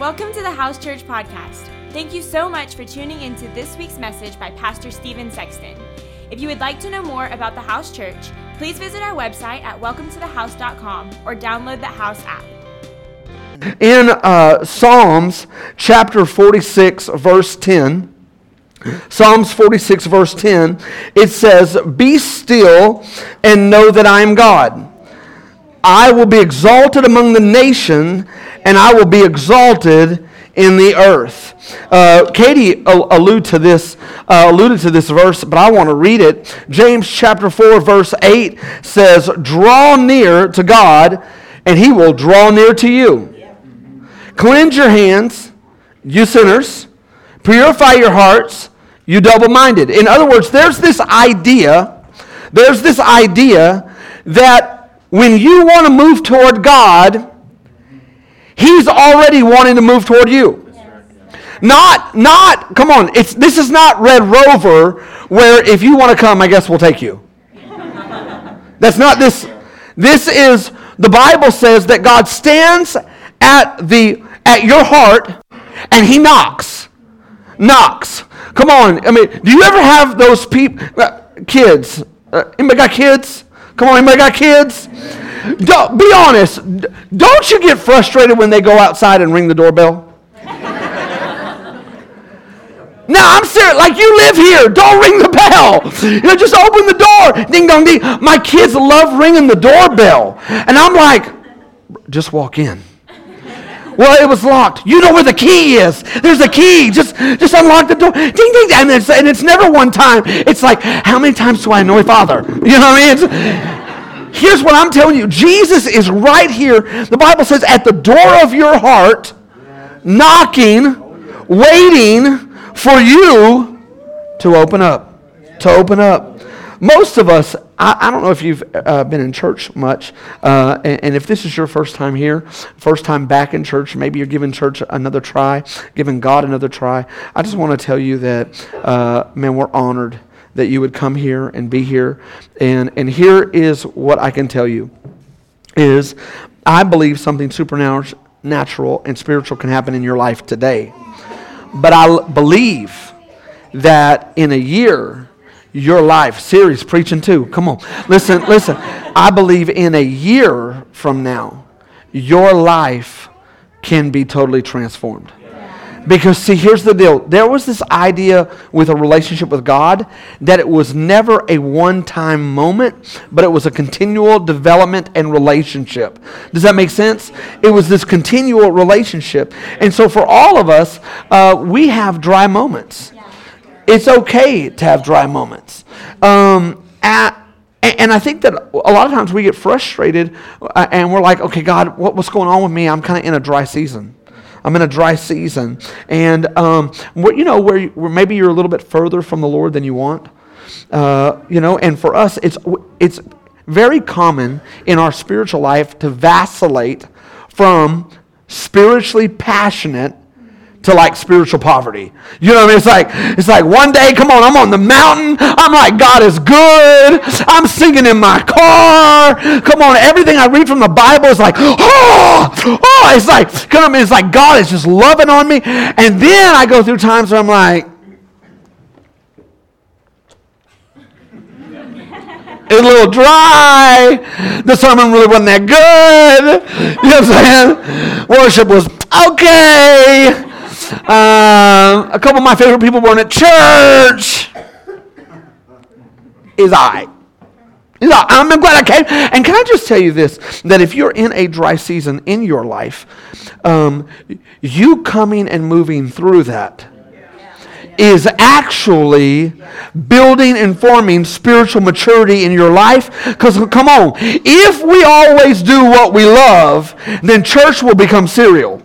Welcome to the House Church Podcast. Thank you so much for tuning into this week's message by Pastor Stephen Sexton. If you would like to know more about the House Church, please visit our website at welcometothehouse.com or download the House app. In uh, Psalms chapter 46, verse 10, Psalms 46, verse 10, it says, Be still and know that I am God. I will be exalted among the nation, and I will be exalted in the earth. Uh, Katie alluded to this, uh, alluded to this verse, but I want to read it. James chapter four, verse eight says, "Draw near to God, and He will draw near to you. Cleanse your hands, you sinners. Purify your hearts, you double-minded." In other words, there's this idea. There's this idea that when you want to move toward God, He's already wanting to move toward you. Not, not, come on, it's, this is not Red Rover where if you want to come, I guess we'll take you. That's not this. This is, the Bible says that God stands at, the, at your heart and he knocks. Knocks. Come on. I mean, do you ever have those people, uh, kids? Uh, anybody got kids? Come on, anybody got kids? Don't, be honest. Don't you get frustrated when they go outside and ring the doorbell? No, I'm serious. Like you live here. Don't ring the bell. You know, just open the door. Ding dong ding. My kids love ringing the doorbell. And I'm like, just walk in. Well, it was locked. You know where the key is. There's a key. Just, just unlock the door. Ding, ding, and it's, and it's never one time. It's like, how many times do I annoy father? You know what I mean? It's, Here's what I'm telling you Jesus is right here. The Bible says, at the door of your heart, knocking, waiting for you to open up. To open up. Most of us, I, I don't know if you've uh, been in church much, uh, and, and, if this is your first time here, first time back in church, maybe you're giving church another try, giving God another try. I just want to tell you that, uh, man, we're honored that you would come here and be here. And, and here is what I can tell you is I believe something supernatural and spiritual can happen in your life today. But I believe that in a year, your life, series preaching too. Come on. Listen, listen. I believe in a year from now, your life can be totally transformed. Because, see, here's the deal. There was this idea with a relationship with God that it was never a one time moment, but it was a continual development and relationship. Does that make sense? It was this continual relationship. And so, for all of us, uh, we have dry moments. It's okay to have dry moments. Um, at, and I think that a lot of times we get frustrated uh, and we're like, okay, God, what, what's going on with me? I'm kind of in a dry season. I'm in a dry season. And, um, you know, where, where maybe you're a little bit further from the Lord than you want. Uh, you know, and for us, it's, it's very common in our spiritual life to vacillate from spiritually passionate to like spiritual poverty. You know what I mean? It's like it's like one day, come on, I'm on the mountain. I'm like, God is good. I'm singing in my car. Come on, everything I read from the Bible is like, oh, oh, it's like, come on, it's like God is just loving on me. And then I go through times where I'm like, It's a little dry. The sermon really wasn't that good. You know what I'm saying? Worship was okay. Um, a couple of my favorite people weren't at church. Is I. Is I. I'm glad I came. And can I just tell you this that if you're in a dry season in your life, um, you coming and moving through that is actually building and forming spiritual maturity in your life. Because, come on, if we always do what we love, then church will become cereal.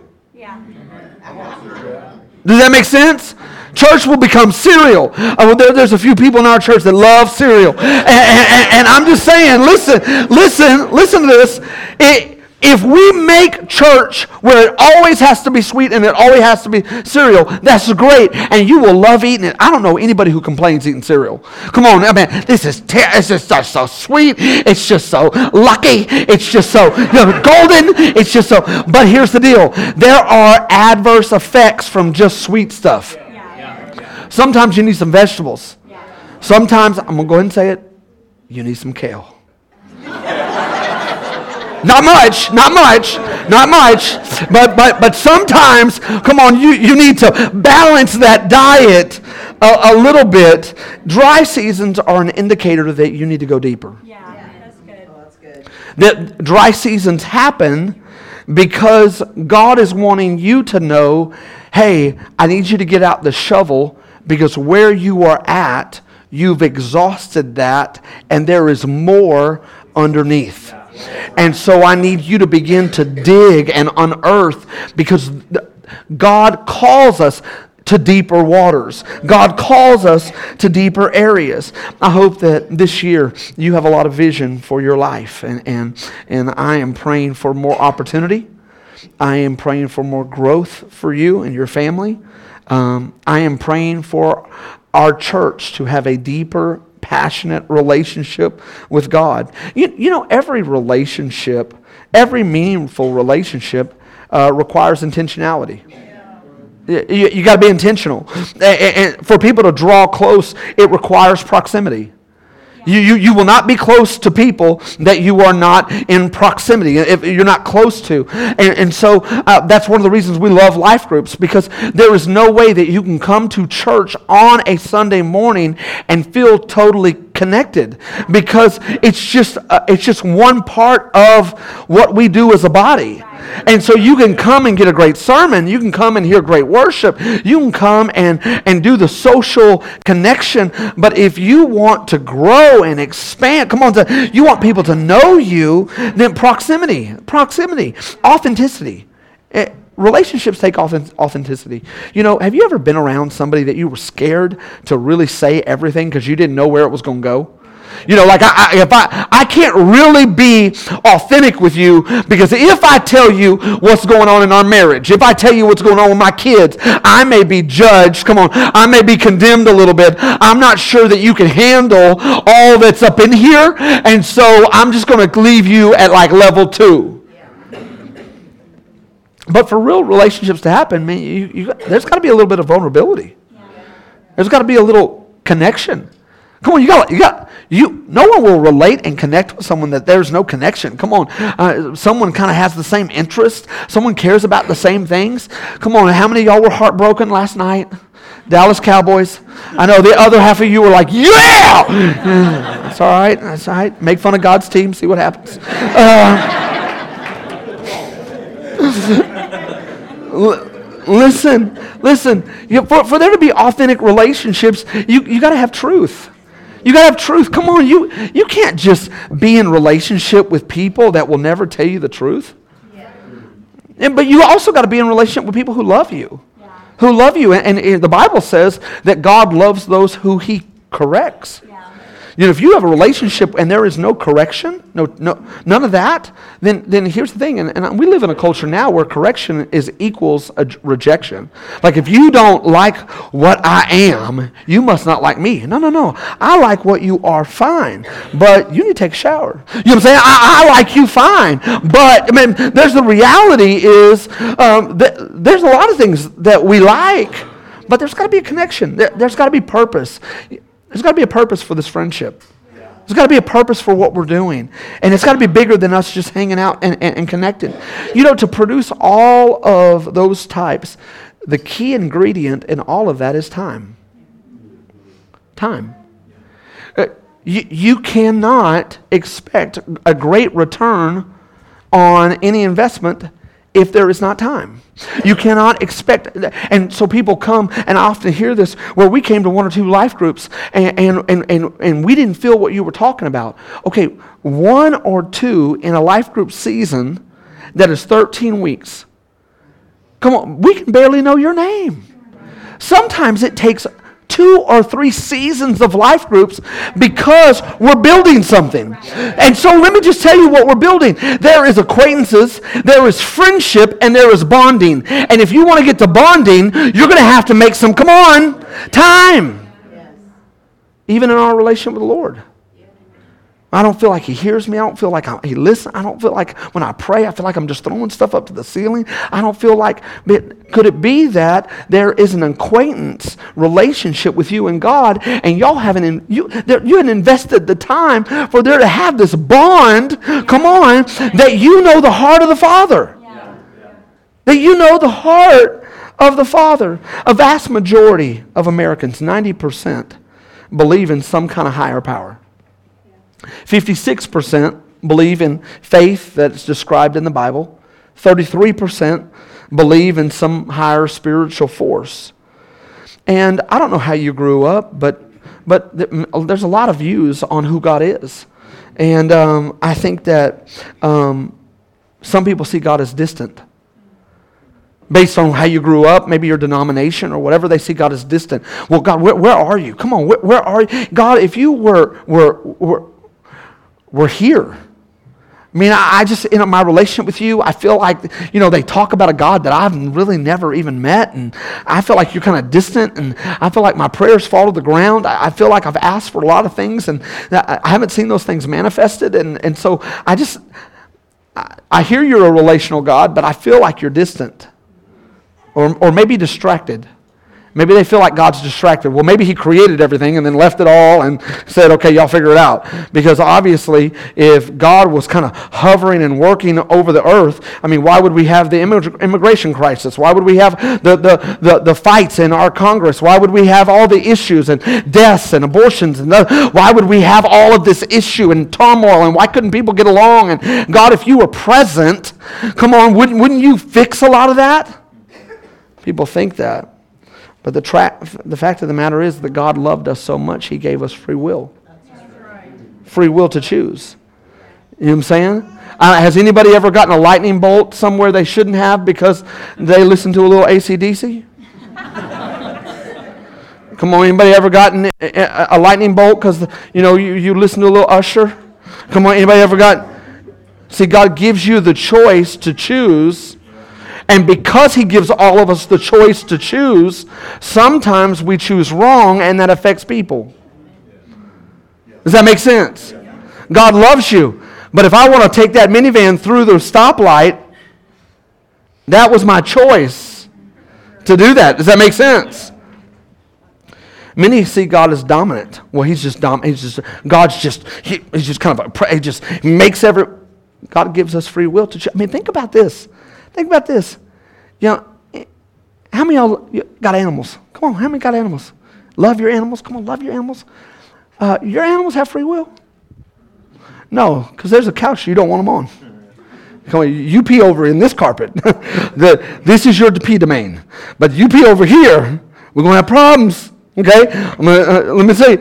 Does that make sense? Church will become cereal. Uh, there, there's a few people in our church that love cereal. And, and, and, I'm just saying, listen, listen, listen to this. It, if we make church where it always has to be sweet and it always has to be cereal, that's great, and you will love eating it. I don't know anybody who complains eating cereal. Come on, I mean, this is ter- it's just so sweet. It's just so lucky. It's just so you know, golden. It's just so. But here's the deal: there are adverse effects from just sweet stuff. Sometimes you need some vegetables. Sometimes I'm gonna go ahead and say it. You need some kale. Not much, not much, not much. But but but sometimes, come on, you, you need to balance that diet a, a little bit. Dry seasons are an indicator that you need to go deeper. Yeah, that's good. Oh, that's good. That dry seasons happen because God is wanting you to know, hey, I need you to get out the shovel because where you are at, you've exhausted that and there is more underneath. And so I need you to begin to dig and unearth because God calls us to deeper waters. God calls us to deeper areas. I hope that this year you have a lot of vision for your life, and, and, and I am praying for more opportunity. I am praying for more growth for you and your family. Um, I am praying for our church to have a deeper passionate relationship with God. You, you know, every relationship, every meaningful relationship uh, requires intentionality. You, you got to be intentional. And, and for people to draw close, it requires proximity. You, you, you will not be close to people that you are not in proximity, if you're not close to. And, and so uh, that's one of the reasons we love life groups because there is no way that you can come to church on a Sunday morning and feel totally connected because it's just, uh, it's just one part of what we do as a body. And so you can come and get a great sermon. You can come and hear great worship. You can come and, and do the social connection. But if you want to grow and expand, come on, to, you want people to know you, then proximity, proximity, authenticity. It, eh, relationships take authenticity. You know, have you ever been around somebody that you were scared to really say everything because you didn't know where it was going to go? You know, like I, I, if I, I can't really be authentic with you because if I tell you what's going on in our marriage, if I tell you what's going on with my kids, I may be judged. Come on, I may be condemned a little bit. I'm not sure that you can handle all that's up in here, and so I'm just going to leave you at like level two. But for real relationships to happen, man, you, you, there's got to be a little bit of vulnerability. There's got to be a little connection. Come on, you got, it. you got, you. No one will relate and connect with someone that there's no connection. Come on, uh, someone kind of has the same interest. Someone cares about the same things. Come on, how many of y'all were heartbroken last night? Dallas Cowboys. I know the other half of you were like, yeah. That's all right. That's all right. Make fun of God's team. See what happens. Uh, listen, listen. You, for, for there to be authentic relationships, you, you got to have truth. You got to have truth. Come on, you, you can't just be in relationship with people that will never tell you the truth. Yeah. And, but you also got to be in relationship with people who love you. Yeah. Who love you. And, and, the Bible says that God loves those who he corrects. You know, if you have a relationship and there is no correction, no, no, none of that, then, then here's the thing, and, and we live in a culture now where correction is equals a rejection. Like if you don't like what I am, you must not like me. No, no, no. I like what you are fine, but you need to take a shower. You know what I'm saying? I, I like you fine, but I mean, there's the reality is um, there's a lot of things that we like, but there's got to be a connection. There, there's got to be purpose. There's got to be a purpose for this friendship. There's got to be a purpose for what we're doing. And it's got to be bigger than us just hanging out and, and, and connected. You know, to produce all of those types, the key ingredient in all of that is time. Time. Uh, you, you cannot expect a great return on any investment if there is not time. You cannot expect, and so people come, and I often hear this where we came to one or two life groups and, and, and, and, and we didn't feel what you were talking about. Okay, one or two in a life group season that is 13 weeks. Come on, we can barely know your name. Sometimes it takes two or three seasons of life groups because we're building something. And so let me just tell you what we're building. There is acquaintances, there is friendship, and there is bonding. And if you want to get to bonding, you're going to have to make some, come on, time. Even in our relationship with the Lord. I don't feel like he hears me. I don't feel like I, he listens. I don't feel like when I pray, I feel like I'm just throwing stuff up to the ceiling. I don't feel like, could it be that there is an acquaintance relationship with you and God, and y'all haven't, you, you haven't invested the time for there to have this bond, come on, that you know the heart of the Father. Yeah. That you know the heart of the Father. A vast majority of Americans, 90%, believe in some kind of higher power. 56% believe in faith that's described in the Bible. 33% believe in some higher spiritual force. And I don't know how you grew up, but, but there's a lot of views on who God is. And um, I think that um, some people see God as distant. Based on how you grew up, maybe your denomination or whatever, they see God as distant. Well, God, where, where are you? Come on, where, where are you? God, if you were, were, were we're here. I mean, I, just, in my relationship with you, I feel like, you know, they talk about a God that I've really never even met, and I feel like you're kind of distant, and I feel like my prayers fall to the ground. I, feel like I've asked for a lot of things, and I haven't seen those things manifested, and, and so I just, I, I hear you're a relational God, but I feel like you're distant, or, or maybe distracted. Maybe they feel like God's distracted. Well, maybe He created everything and then left it all and said, okay, y'all figure it out. Because obviously, if God was kind of hovering and working over the earth, I mean, why would we have the immigration crisis? Why would we have the, the, the, the fights in our Congress? Why would we have all the issues and deaths and abortions? And the, why would we have all of this issue and turmoil? And why couldn't people get along? And God, if you were present, come on, wouldn't, wouldn't you fix a lot of that? People think that. But the, tra- the fact of the matter is that God loved us so much, He gave us free will. Free will to choose. You know what I'm saying? Uh, has anybody ever gotten a lightning bolt somewhere they shouldn't have because they listened to a little ACDC? Come on, anybody ever gotten a, a lightning bolt because you know you, you listen to a little Usher? Come on, anybody ever got? See, God gives you the choice to choose and because He gives all of us the choice to choose, sometimes we choose wrong and that affects people. Does that make sense? God loves you. But if I want to take that minivan through the stoplight, that was my choice to do that. Does that make sense? Many see God as dominant. Well, he's just dominant. He's just God's just he, he's just kind of a, he just makes every. God gives us free will to. Ch- I mean, think about this. Think about this. You know, how many y'all got animals? Come on, how many got animals? Love your animals? Come on, love your animals. Uh, your animals have free will? No, because there's a couch you don't want them on. Come on, you pee over in this carpet. the, this is your pee domain. But you pee over here, we're going to have problems. Okay? Gonna, uh, let me say,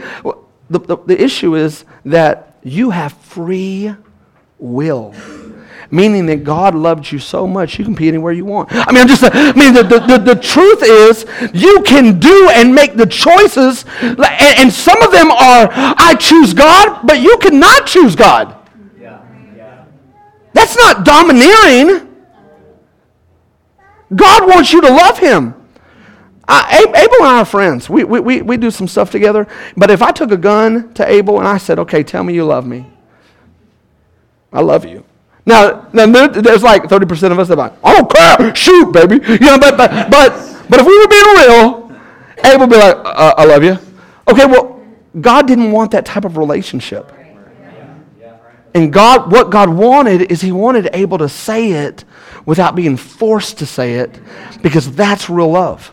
the, the, the issue is that you have free will meaning that God loved you so much you can pee anywhere you want. I mean, I'm just, I mean, the, the, the, the truth is you can do and make the choices, and, and, some of them are, I choose God, but you cannot choose God. Yeah. Yeah. That's not domineering. God wants you to love Him. I, Abel and I are friends. We, we, we, we do some stuff together. But if I took a gun to Abel and I said, okay, tell me you love me, I love you. Now, now there's like 30% of us that are like, I don't care, shoot, baby. You know, but, but, but, but if we were being real, Abel would be like, uh, I love you. Okay, well, God didn't want that type of relationship. And God, what God wanted is He wanted Abel to say it without being forced to say it because that's real love.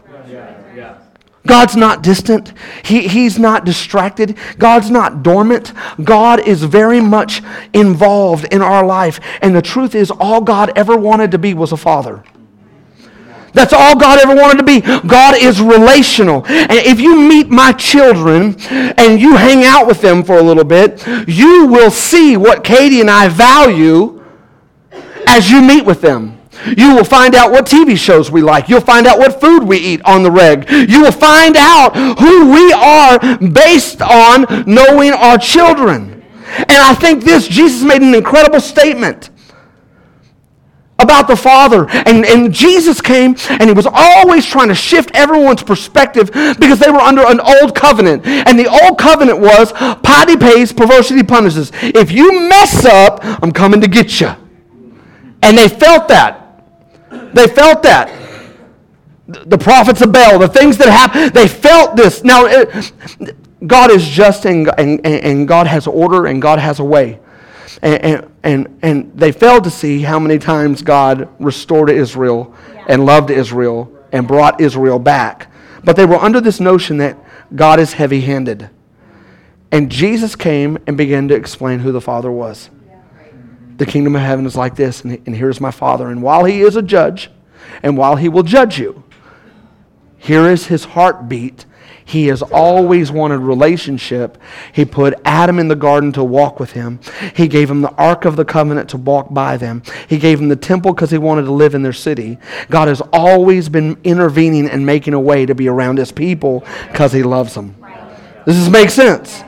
God's not distant. He, he's not distracted. God's not dormant. God is very much involved in our life. And the truth is, all God ever wanted to be was a father. That's all God ever wanted to be. God is relational. And if you meet my children and you hang out with them for a little bit, you will see what Katie and I value as you meet with them. You will find out what TV shows we like. You'll find out what food we eat on the reg. You will find out who we are based on knowing our children. And I think this, Jesus made an incredible statement about the Father. And, and Jesus came and he was always trying to shift everyone's perspective because they were under an old covenant. And the old covenant was potty pays, perversity punishes. If you mess up, I'm coming to get you. And they felt that. They felt that. The prophets of Baal, the things that happened, they felt this. Now, it, God is just and, and, and God has order and God has a way. And, and, and, and they failed to see how many times God restored Israel and loved Israel and brought Israel back. But they were under this notion that God is heavy handed. And Jesus came and began to explain who the Father was. The kingdom of heaven is like this, and, and here's my Father. And while he is a judge, and while he will judge you, here is his heartbeat he has always wanted relationship. He put Adam in the garden to walk with him. He gave him the Ark of the Covenant to walk by them. He gave him the temple because he wanted to live in their city. God has always been intervening and making a way to be around his people because he loves them. Does this make sense?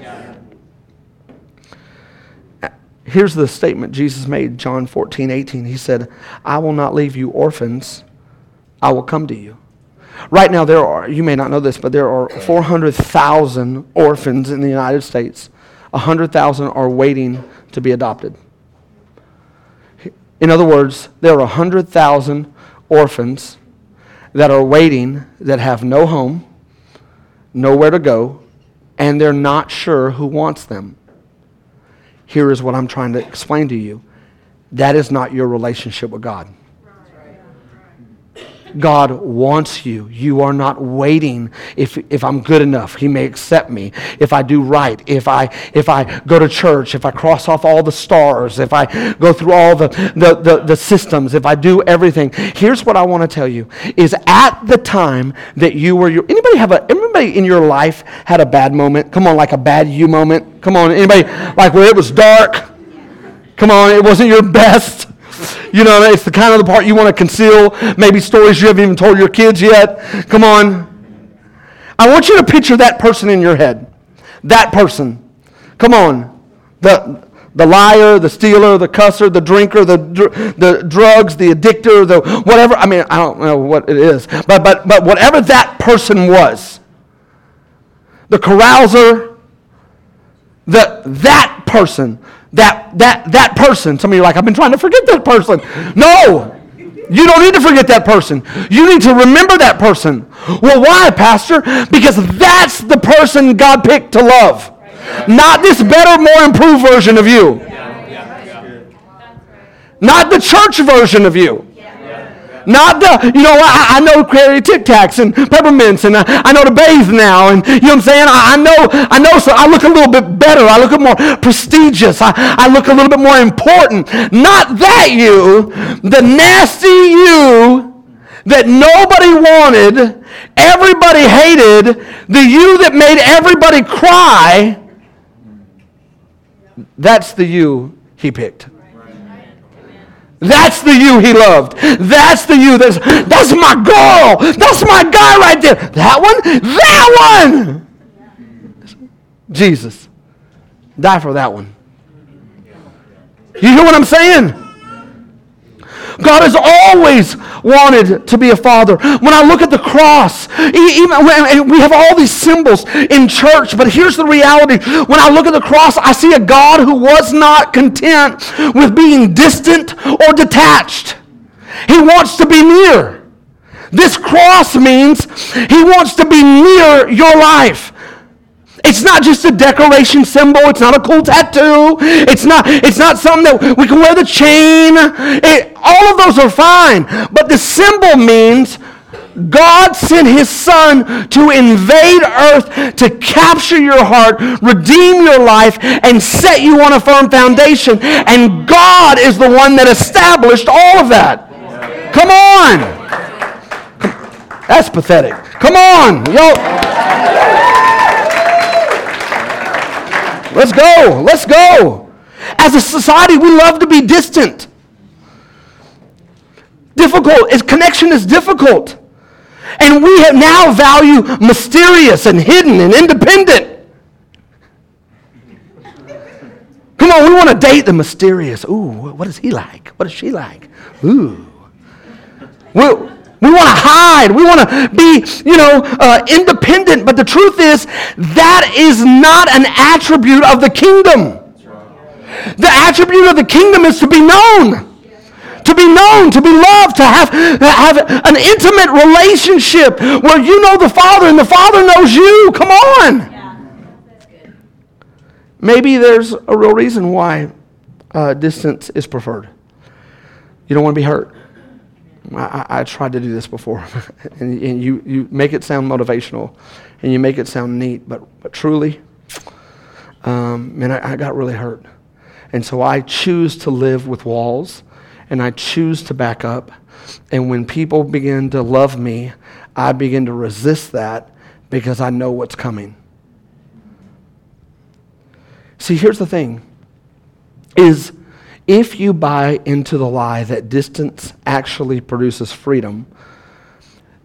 Here's the statement Jesus made, John 14, 18. He said, I will not leave you orphans, I will come to you. Right now, there are, you may not know this, but there are 400,000 orphans in the United States. 100,000 are waiting to be adopted. In other words, there are 100,000 orphans that are waiting that have no home, nowhere to go, and they're not sure who wants them. Here is what I'm trying to explain to you that is not your relationship with God. God wants you. You are not waiting if, if I'm good enough. He may accept me. If I do right, if I, if I go to church, if I cross off all the stars, if I go through all the, the, the, the systems, if I do everything. Here's what I want to tell you is at the time that you were your, anybody have a, anybody in your life had a bad moment? Come on, like a bad you moment? Come on, anybody like where it was dark? Come on, it wasn't your best. You know, it's the kind of the part you want to conceal. Maybe stories you haven't even told your kids yet. Come on. I want you to picture that person in your head. That person. Come on. The, the liar, the stealer, the cusser, the drinker, the, the drugs, the addictor, the whatever. I mean, I don't know what it is. But, but, but whatever that person was, the carouser, the, that person that, that, that person. Some of you are like, I've been trying to forget that person. No, you don't need to forget that person. You need to remember that person. Well, why, Pastor? Because that's the person God picked to love. Not this better, more improved version of you. Not the church version of you. Not the, you know, I, I know carry Tic Tacs and peppermints and I, I, know to bathe now. And you know what I'm saying? I, I know, I know, so I look a little bit better. I look more prestigious. I, I look a little bit more important. Not that you, the nasty you that nobody wanted, everybody hated, the you that made everybody cry, that's the you he picked. That's the you he loved. That's the you. That's, that's my girl. That's my guy right there. That one? That one! Jesus. Die for that one. You hear what I'm saying? God has always wanted to be a father. When I look at the cross, even we have all these symbols in church, but here's the reality. When I look at the cross, I see a God who was not content with being distant or detached. He wants to be near. This cross means he wants to be near your life. It's not just a decoration symbol. It's not a cool tattoo. It's not, it's not something that we can wear the chain. It, all of those are fine. But the symbol means God sent his son to invade earth to capture your heart, redeem your life, and set you on a firm foundation. And God is the one that established all of that. Come on. That's pathetic. Come on. Yo. Let's go. Let's go. As a society, we love to be distant. difficult. Is connection is difficult. And we have now value mysterious and hidden and independent. Come on, we want to date the mysterious. Ooh, what is he like? What is she like? Ooh. We, we want to hide. We want to be, you know, uh, independent. But the truth is, that is not an attribute of the kingdom. The attribute of the kingdom is to be known to be known, to be loved, to have, have an intimate relationship where you know the Father and the Father knows you. Come on. Maybe there's a real reason why uh, distance is preferred. You don't want to be hurt. I, I, tried to do this before, and, and, you, you make it sound motivational, and you make it sound neat, but, but truly, um, man, I, I got really hurt. And so I choose to live with walls, and I choose to back up. And when people begin to love me, I begin to resist that because I know what's coming. See, here's the thing is if you buy into the lie that distance actually produces freedom,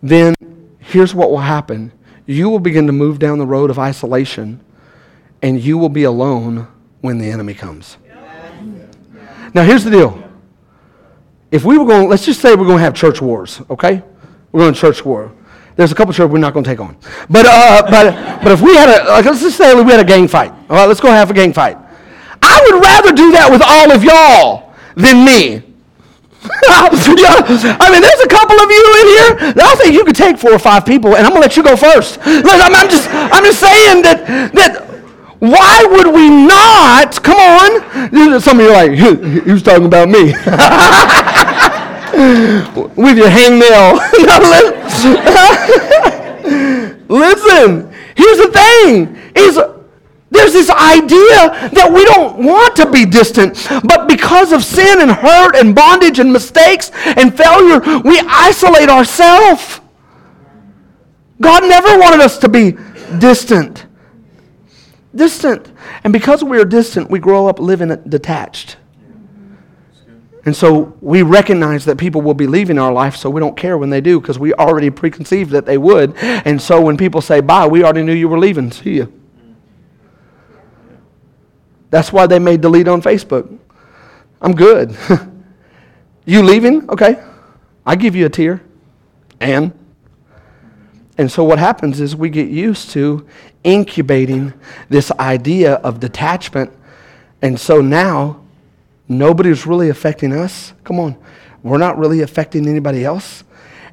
then here's what will happen. You will begin to move down the road of isolation and you will be alone when the enemy comes. Now, here's the deal. If we were going, let's just say we're going to have church wars, okay? We're going to church war. There's a couple churches we're not going to take on. But, uh, but, but if we had a, like, let's just say we had a gang fight. All right, let's go have a gang fight. I would rather do that with all of y'all than me. I mean, there's a couple of you in here I think you could take four or five people, and I'm gonna let you go first. I'm, I'm just, I'm just saying that that why would we not? Come on. Some of you are like, was talking about me. with your hangnail. Listen, here's the thing is there's this idea that we don't want to be distant, but because of sin and hurt and bondage and mistakes and failure, we isolate ourselves. God never wanted us to be distant. Distant. And because we are distant, we grow up living detached. And so we recognize that people will be leaving our life, so we don't care when they do because we already preconceived that they would. And so when people say bye, we already knew you were leaving. See you. That's why they made delete on Facebook. I'm good. you leaving? Okay. I give you a tear. And? And so what happens is we get used to incubating this idea of detachment. And so now nobody's really affecting us. Come on. We're not really affecting anybody else.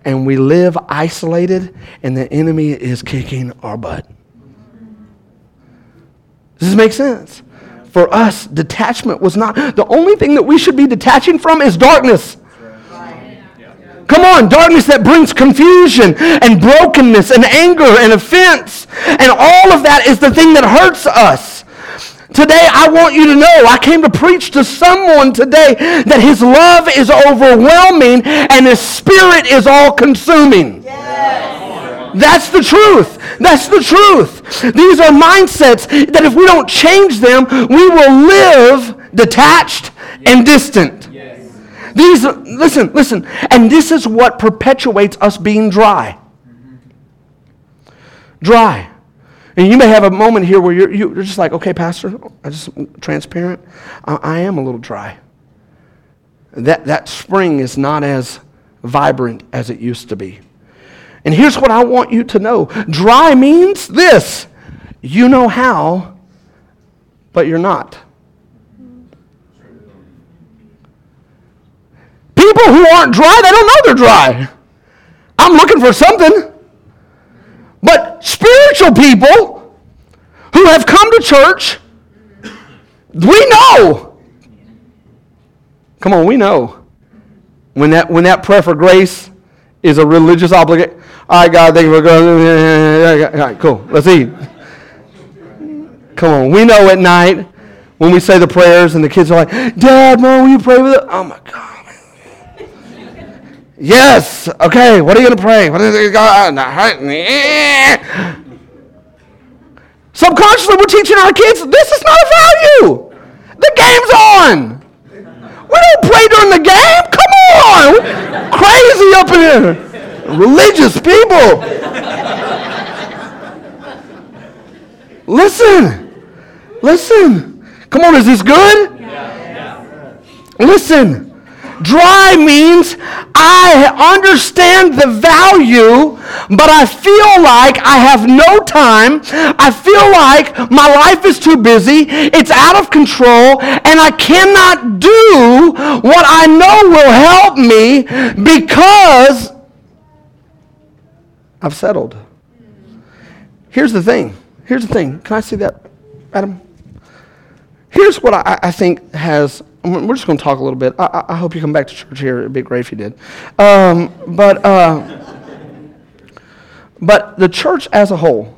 And we live isolated, and the enemy is kicking our butt. Does this make sense? For us, detachment was not the only thing that we should be detaching from is darkness. Come on, darkness that brings confusion and brokenness and anger and offense. And all of that is the thing that hurts us. Today, I want you to know, I came to preach to someone today that his love is overwhelming and his spirit is all consuming. Yes. That's the truth. That's the truth. These are mindsets that if we don't change them, we will live detached and distant. These, listen, listen, and this is what perpetuates us being dry. Dry. And you may have a moment here where you're, you're just like, okay, Pastor, I just transparent. I, I am a little dry. That, that spring is not as vibrant as it used to be. And here's what I want you to know dry means this you know how, but you're not. People who aren't dry, they don't know they're dry. I'm looking for something. But spiritual people who have come to church, we know. Come on, we know. When that, when that prayer for grace is a religious obligation. All right, God, thank you for going. All right, cool. Let's eat. Come on. We know at night when we say the prayers and the kids are like, Dad, Mom, will you pray with us? Oh, my God. Yes. Okay. What are you going to pray? What is it? God. Subconsciously, we're teaching our kids this is not a value. The game's on. We don't play during the game. Come on, crazy up in here. Religious people. Listen, listen. Come on, is this good? Listen. Dry means I understand the value, but I feel like I have no time. I feel like my life is too busy. It's out of control, and I cannot do what I know will help me because I've settled. Here's the thing. Here's the thing. Can I see that, Adam? Here's what I, I think has we're just going to talk a little bit. I, I, hope you come back to church here. It'd be great if you did. Um, but, uh, but the church as a whole,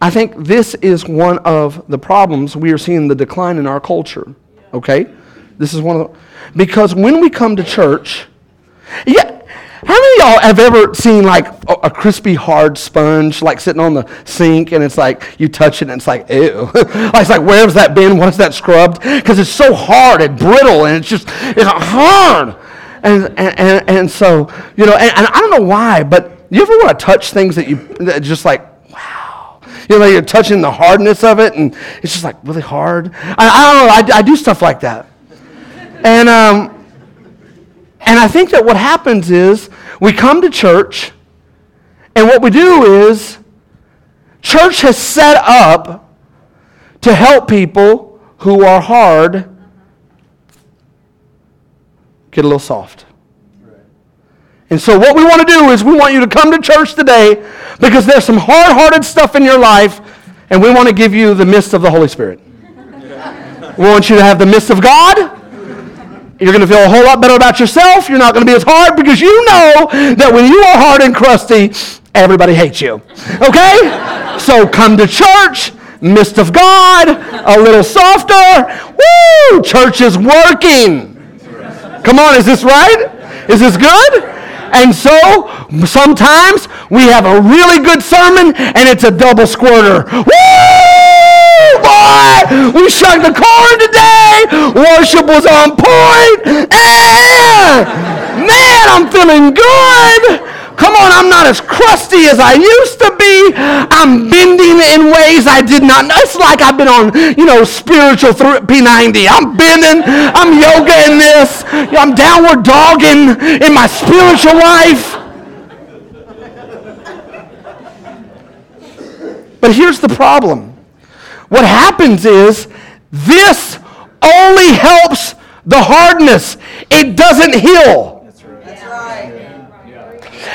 I think this is one of the problems we are seeing the decline in our culture. Okay? This is one of the. Because when we come to church, yeah, how many y'all have ever seen like a, crispy hard sponge like sitting on the sink and it's like you touch it and it's like ew. it's like where's that been? What's that scrubbed? Because it's so hard and brittle and it's just it's hard. And and, and, and so you know and, and, I don't know why, but you ever want to touch things that you that just like wow. You know, you're touching the hardness of it, and it's just like really hard. I, I don't know. I, I do stuff like that, and um, and I think that what happens is we come to church, and what we do is church has set up to help people who are hard get a little soft. And so, what we want to do is we want you to come to church today because there's some hard hearted stuff in your life, and we want to give you the mist of the Holy Spirit. we want you to have the mist of God you're going to feel a whole lot better about yourself. You're not going to be as hard because you know that when you are hard and crusty, everybody hates you. Okay? so come to church, mist of God, a little softer. Woo! Church is working. Come on, is this right? Is this good? And so sometimes we have a really good sermon and it's a double squirter. Woo! We shut the car today. Worship was on point. And man, I'm feeling good. Come on, I'm not as crusty as I used to be. I'm bending in ways I did not know. It's like I've been on, you know, spiritual P90. I'm bending. I'm yoga in this. I'm downward dogging in my spiritual life. But here's the problem. What happens is this only helps the hardness. It doesn't heal. That's right. That's right.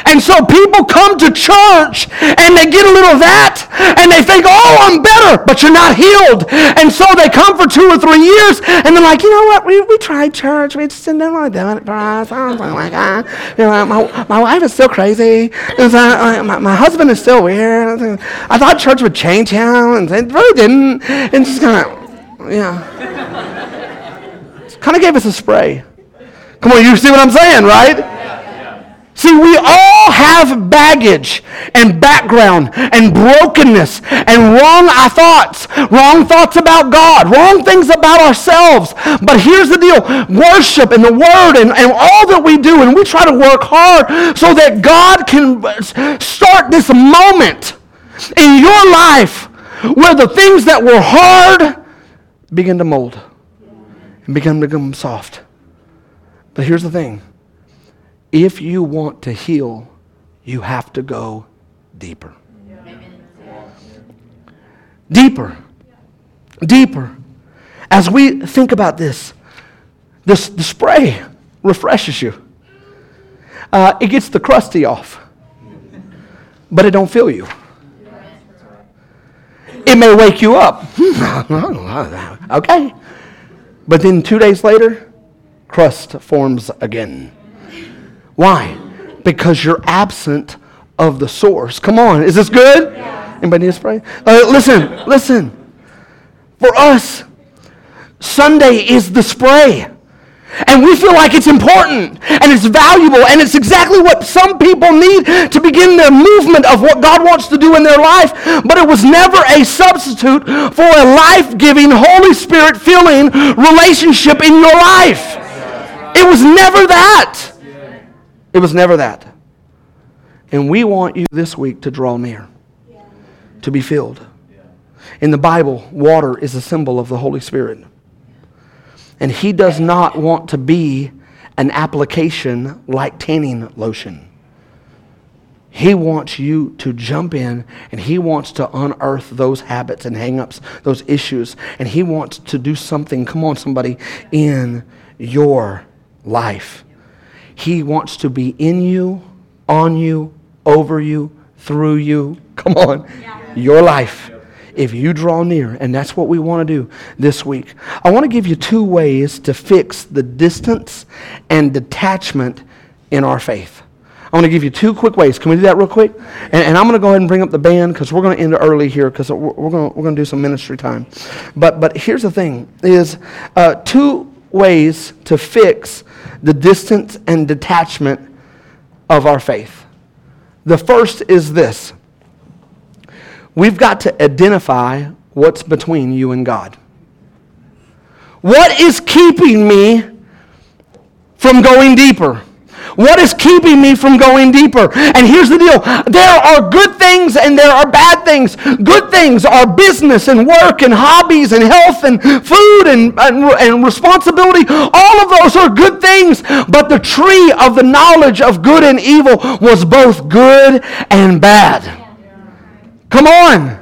And so people come to church and they get a little of that and they think, oh, I'm better, but you're not healed. And so they come for two or three years and they're like, you know what, we, we tried church, we just didn't want to do it for us. Was like, ah. you know, my, my wife is still crazy. And so, uh, my, my husband is still weird. I thought church would change him and it really didn't. And just kind of, yeah. kind of gave us a spray. Come on, you see what I'm saying, right? See, we all have baggage and background and brokenness and wrong uh, thoughts, wrong thoughts about God, wrong things about ourselves. But here's the deal worship and the Word and, and all that we do, and we try to work hard so that God can uh, start this moment in your life where the things that were hard begin to mold and begin to become soft. But here's the thing if you want to heal, you have to go deeper. Deeper. Deeper. As we think about this, this the spray refreshes you. Uh, it gets the crusty off, but it don't fill you. It may wake you up. okay. But then two days later, crust forms again. Why? Because you're absent of the source. Come on, is this good? Yeah. Anybody need a spray? Uh, listen, listen. For us, Sunday is the spray. And we feel like it's important and it's valuable and it's exactly what some people need to begin their movement of what God wants to do in their life. But it was never a substitute for a life giving, Holy Spirit filling relationship in your life. It was never that. It was never that. And we want you this week to draw near, to be filled. In the Bible, water is a symbol of the Holy Spirit. And He does not want to be an application like tanning lotion. He wants you to jump in and he wants to unearth those habits and hangups, those issues, and he wants to do something, come on, somebody, in your life. He wants to be in you, on you, over you, through you. Come on, your life. If you draw near, and that's what we want to do this week. I want to give you two ways to fix the distance and detachment in our faith. I want to give you two quick ways. Can we do that real quick? And, and I'm going to go ahead and bring up the band because we're going to end early here because we're, we're going to do some ministry time. But but here's the thing: is uh, two ways to fix the distance and detachment of our faith. The first is this: we've got to identify what's between you and God. What is keeping me from going deeper? What is keeping me from going deeper? And here's the deal there are good things and there are bad things. Good things are business and work and hobbies and health and food and, and, and responsibility. All of those are good things. But the tree of the knowledge of good and evil was both good and bad. Come on.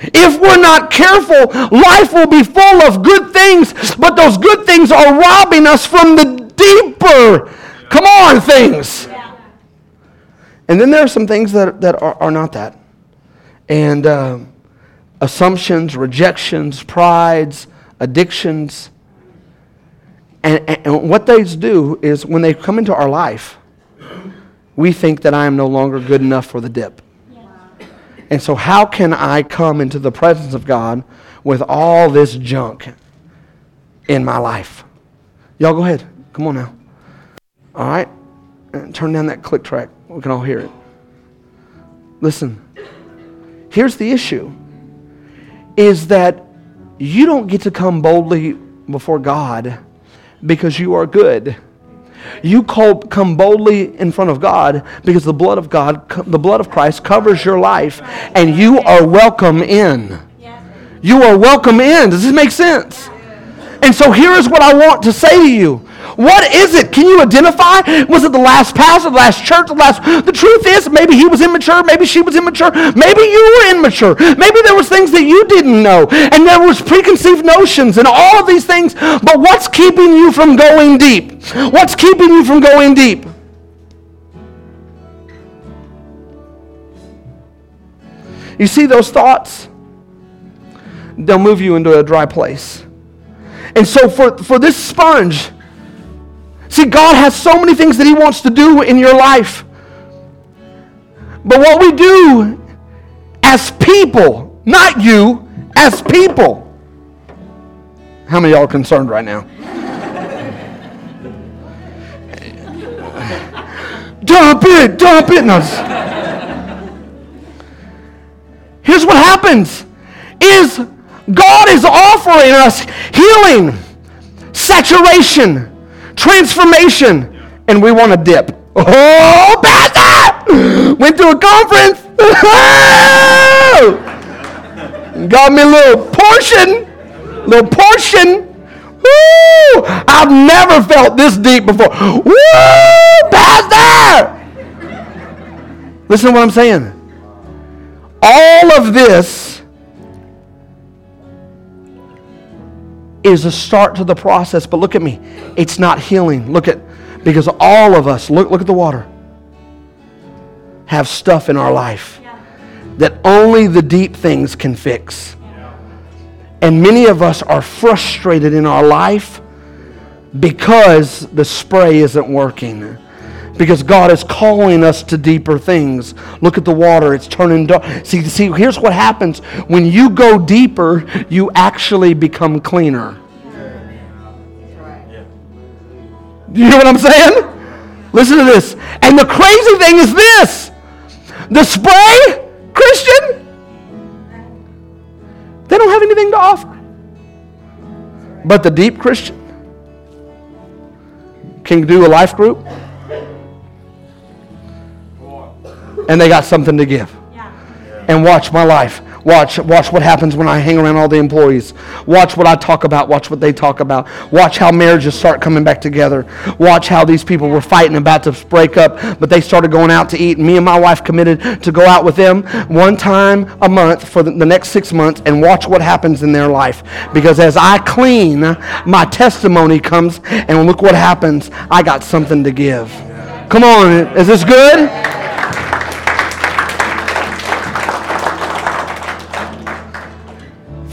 If we're not careful, life will be full of good things, but those good things are robbing us from the deeper, come on, things. And then there are some things that, that are, are not that. And uh, assumptions, rejections, prides, addictions. And, and what these do is when they come into our life, we think that I am no longer good enough for the dip. And so, how can I come into the presence of God with all this junk in my life? Y'all go ahead. Come on now. All right? Turn down that click track. We can all hear it. Listen. Here's the issue is that you don't get to come boldly before God because you are good. You come boldly in front of God because the blood of God, the blood of Christ covers your life and you are welcome in. You are welcome in. Does this make sense? And so here is what I want to say to you. What is it? Can you identify? Was it the last pastor, the last church, the last? The truth is, maybe he was immature, maybe she was immature, maybe you were immature, maybe there was things that you didn't know, and there was preconceived notions and all of these things. But what's keeping you from going deep? What's keeping you from going deep? You see those thoughts? They'll move you into a dry place. And so for, for this sponge, See, God has so many things that He wants to do in your life. But what we do as people, not you, as people. How many y'all are concerned right now? dump it, dump it. No. Here's what happens is God is offering us healing, saturation, transformation, and we want to dip. Oh, Pastor! Went to a conference. Got me a little portion, little portion. Woo! I've never felt this deep before. Woo! Pastor! Listen to what I'm saying. All of this is a start to the process. But look at me. It's not healing. Look at, because all of us, look, look at the water, have stuff in our life that only the deep things can fix. And many of us are frustrated in our life because the spray isn't working because God is calling us to deeper things. Look at the water, it's turning dark. See, see, here's what happens. When you go deeper, you actually become cleaner. Do you know what I'm saying? Listen to this. And the crazy thing is this the spray Christian, they don't have anything to offer. But the deep Christian, can do a life group. And they got something to give. And watch my life. Watch, watch what happens when I hang around all the employees. Watch what I talk about. Watch what they talk about. Watch how marriages start coming back together. Watch how these people were fighting about to break up, but they started going out to eat. Me and my wife committed to go out with them one time a month for the next six months and watch what happens in their life. Because as I clean, my testimony comes, and look what happens. I got something to give. Come on, is this good?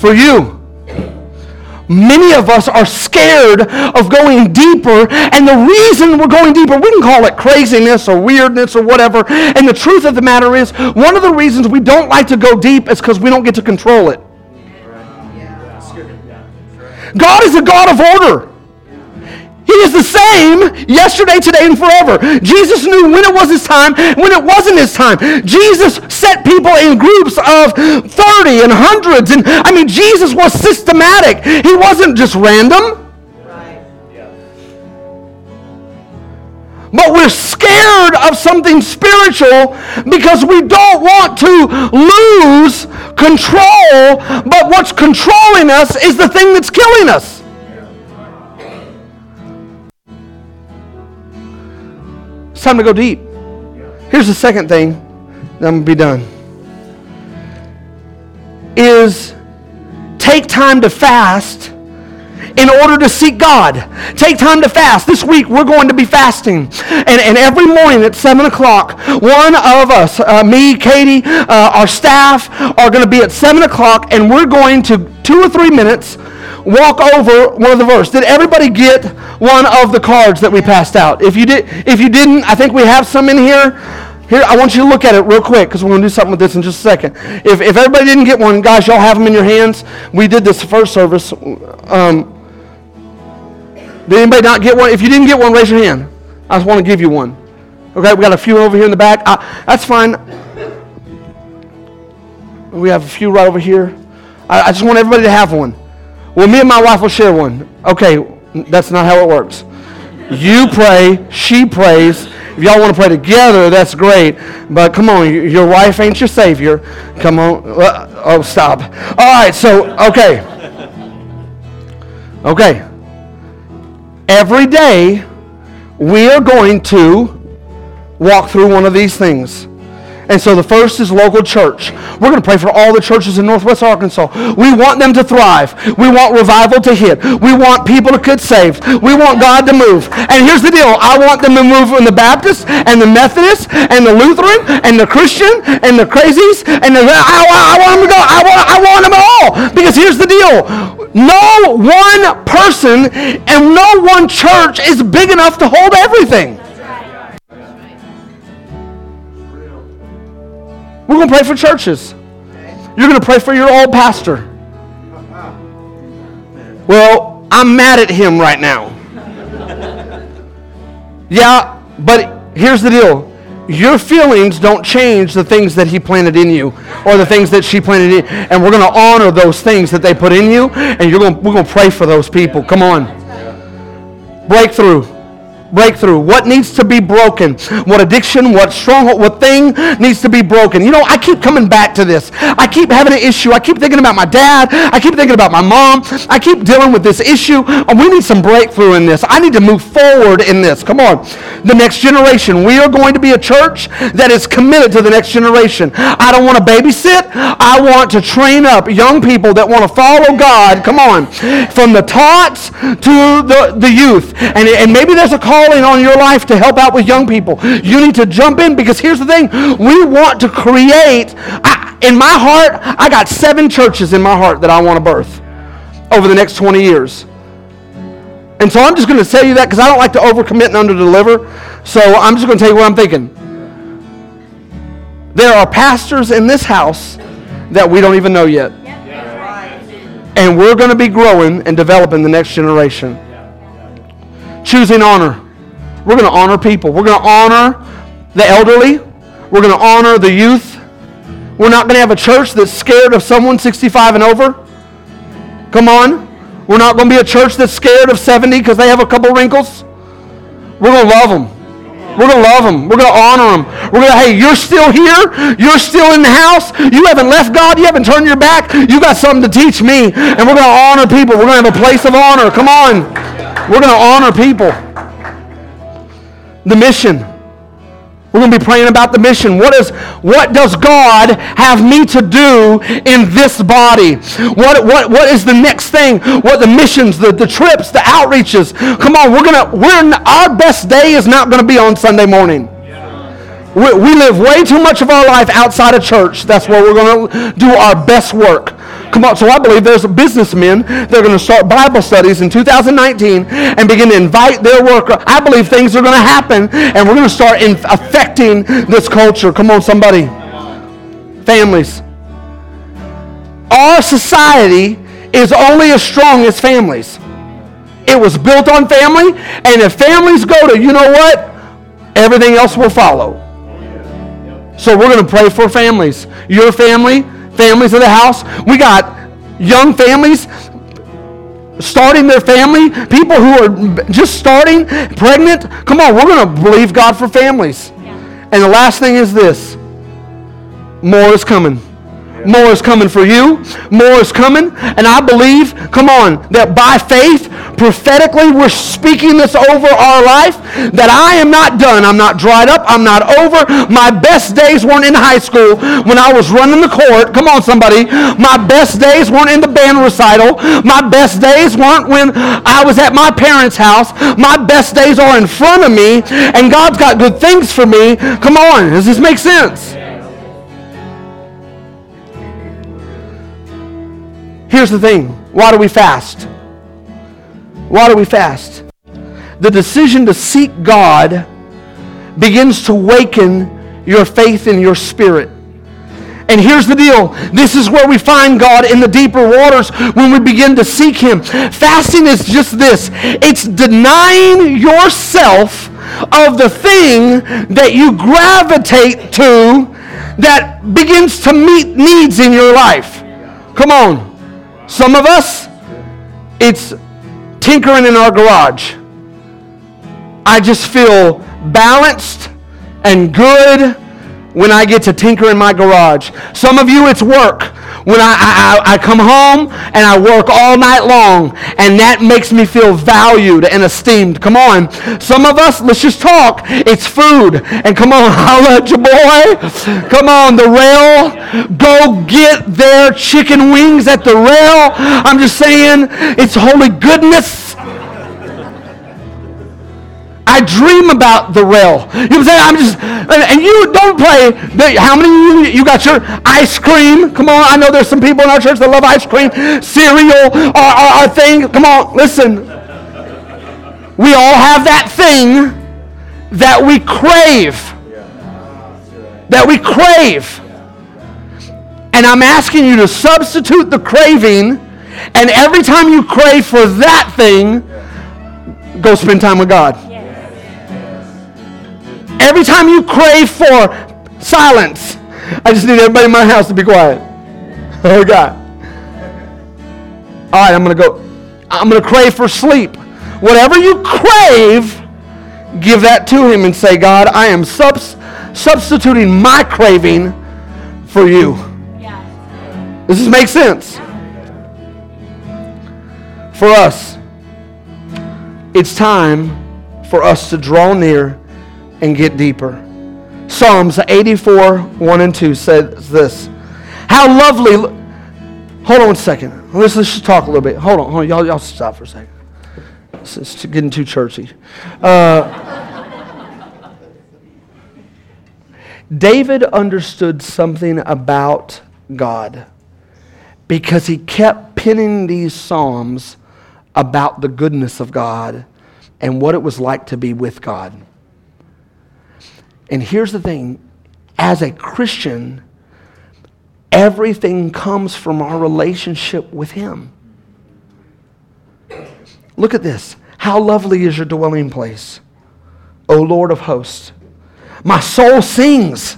For you. Many of us are scared of going deeper, and the reason we're going deeper, we can call it craziness or weirdness or whatever. And the truth of the matter is, one of the reasons we don't like to go deep is because we don't get to control it. God is a God of order. He is the same yesterday, today, and forever. Jesus knew when it was his time, when it wasn't his time. Jesus set people in groups of 30 and hundreds. And I mean, Jesus was systematic. He wasn't just random. But we're scared of something spiritual because we don't want to lose control. But what's controlling us is the thing that's killing us. Time to go deep. Here's the second thing, I'm going to be done. Is take time to fast in order to seek God. Take time to fast. This week we're going to be fasting. And, and every morning at 7 o'clock, one of us, uh, me, Katie, uh, our staff, are going to be at 7 o'clock and we're going to, two or three minutes, walk over one of the verses. Did everybody get one of the cards that we passed out? If you did, if you didn't, I think we have some in here. Here, I want you to look at it real quick because we're going to do something with this in just a second. If, if everybody didn't get one, guys, y'all have them in your hands. We did this first service. Um, did anybody not get one? If you didn't get one, raise your hand. I just want to give you one. Okay, we got a few over here in the back. Uh, that's fine. We have a few right over here. I, I just want everybody to have one. Well, me and my wife will share one. Okay, that's not how it works. You pray, she prays. If y'all want to pray together, that's great. But come on, your wife ain't your savior. Come on. Uh, oh, stop. All right, so, okay. Okay. Every day, we are going to walk through one of these things. And so the first is local church. We're going to pray for all the churches in Northwest Arkansas. We want them to thrive. We want revival to hit. We want people to get saved. We want God to move. And here's the deal. I want them to move in the Baptist and the Methodist and the Lutheran and the Christian and the crazies and the, I, I, I want them to go. I want, I want them all. Because here's the deal. No one person and no one church is big enough to hold everything. We're going to pray for churches. You're going to pray for your old pastor. Well, I'm mad at him right now. Yeah, but here's the deal. Your feelings don't change the things that he planted in you or the things that she planted in And we're going to honor those things that they put in you and you're going, we're going to pray for those people. Come on. Breakthrough breakthrough, what needs to be broken, what addiction, what stronghold, what thing needs to be broken. You know, I keep coming back to this. I keep having an issue. I keep thinking about my dad. I keep thinking about my mom. I keep dealing with this issue. And we need some breakthrough in this. I need to move forward in this. Come on. The next generation. We are going to be a church that is committed to the next generation. I don't want to babysit. I want to train up young people that want to follow God. Come on. From the tots to the, the youth. And, and maybe there's a call calling on your life to help out with young people. You need to jump in because here's the thing we want to create. I, in my heart, I got seven churches in my heart that I want to birth over the next 20 years. And so I'm just going to tell you that because I don't like to overcommit and underdeliver. So I'm just going to tell you what I'm thinking. There are pastors in this house that we don't even know yet. And we're going to be growing and developing the next generation. Choosing honor. We're going to honor people. We're going to honor the elderly. We're going to honor the youth. We're not going to have a church that's scared of someone 65 and over. Come on. We're not going to be a church that's scared of 70 because they have a couple wrinkles. We're going to love them. We're going to love them. We're going to honor them. We're going to, hey, you're still here. You're still in the house. You haven't left God. You haven't turned your back. You got something to teach me. And we're going to honor people. We're going to have a place of honor. Come on. We're going to honor people. The mission. We're going to be praying about the mission. What, is, what does God have me to do in this body? What, what, what is the next thing? What the missions, the, the trips, the outreaches? Come on, we're going to, we're, our best day is not going to be on Sunday morning. We, we live way too much of our life outside of church. That's where we're going to do our best work. Come on, so I believe there's businessmen that are going to start Bible studies in 2019 and begin to invite their worker. I believe things are going to happen and we're going to start in affecting this culture. Come on, somebody. Families. Our society is only as strong as families. It was built on family, and if families go to, you know what? Everything else will follow. So we're going to pray for families. Your family, families of the house. We got young families starting their family, people who are just starting, pregnant. Come on, we're going to believe God for families. Yeah. And the last thing is this more is coming. More is coming for you. More is coming. And I believe, come on, that by faith, prophetically, we're speaking this over our life that I am not done. I'm not dried up. I'm not over. My best days weren't in high school when I was running the court. Come on, somebody. My best days weren't in the band recital. My best days weren't when I was at my parents' house. My best days are in front of me, and God's got good things for me. Come on. Does this make sense? Here's the thing why do we fast? Why do we fast? The decision to seek God begins to waken your faith in your spirit. And here's the deal. This is where we find God in the deeper waters when we begin to seek Him. Fasting is just this it's denying yourself of the thing that you gravitate to that begins to meet needs in your life. Come on. Some of us, it's tinkering in our garage. I just feel balanced and good when I get to tinker in my garage. Some of you, it's work when I, I, I come home and I work all night long, and that makes me feel valued and esteemed. Come on. Some of us, let's just talk. It's food. And come on, holla at your boy. Come on, the rail. Go get their chicken wings at the rail. I'm just saying, it's holy goodness. I dream about the rail. You know what I'm saying? I'm just, and you don't play. How many you, you got your ice cream? Come on, I know there's some people in our church that love ice cream, cereal, our, our, our thing. Come on, listen. We all have that thing that we crave. That we crave. And I'm asking you to substitute the craving, and every time you crave for that thing, go spend time with God. Every time you crave for silence, I just need everybody in my house to be quiet. Oh, God. All right, I'm going to go. I'm going to crave for sleep. Whatever you crave, give that to Him and say, God, I am subs- substituting my craving for you. Yeah. Does this make sense? For us, it's time for us to draw near and get deeper. Psalms 84, 1 and 2 says this. How lovely. Hold on a second. Let's, let's just talk a little bit. Hold on. Hold on. Y'all, y'all stop for a second. It's, getting too churchy. Uh, David understood something about God because he kept penning these psalms about the goodness of God and what it was like to be with God. And here's the thing as a Christian, everything comes from our relationship with Him. Look at this. How lovely is your dwelling place, O Lord of hosts. My soul sings.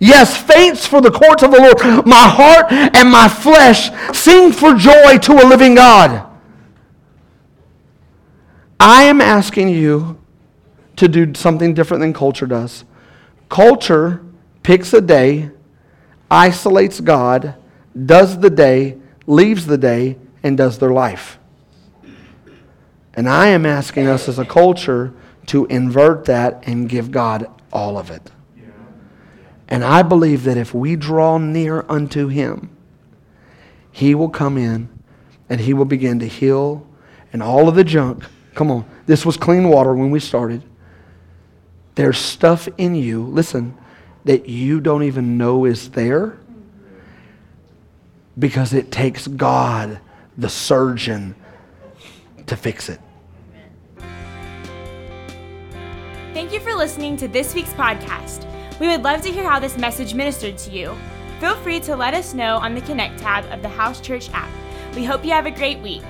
Yes, faints for the courts of the Lord. My heart and my flesh sing for joy to a living God. I am asking you to do something different than culture does. Culture picks a day, isolates God, does the day, leaves the day, and does their life. And I am asking us as a culture to invert that and give God all of it. And I believe that if we draw near unto Him, He will come in and He will begin to heal and all of the junk. Come on, this was clean water when we started. There's stuff in you, listen, that you don't even know is there because it takes God, the surgeon, to fix it. Thank you for listening to this week's podcast. We would love to hear how this message ministered to you. Feel free to let us know on the Connect tab of the House Church app. We hope you have a great week.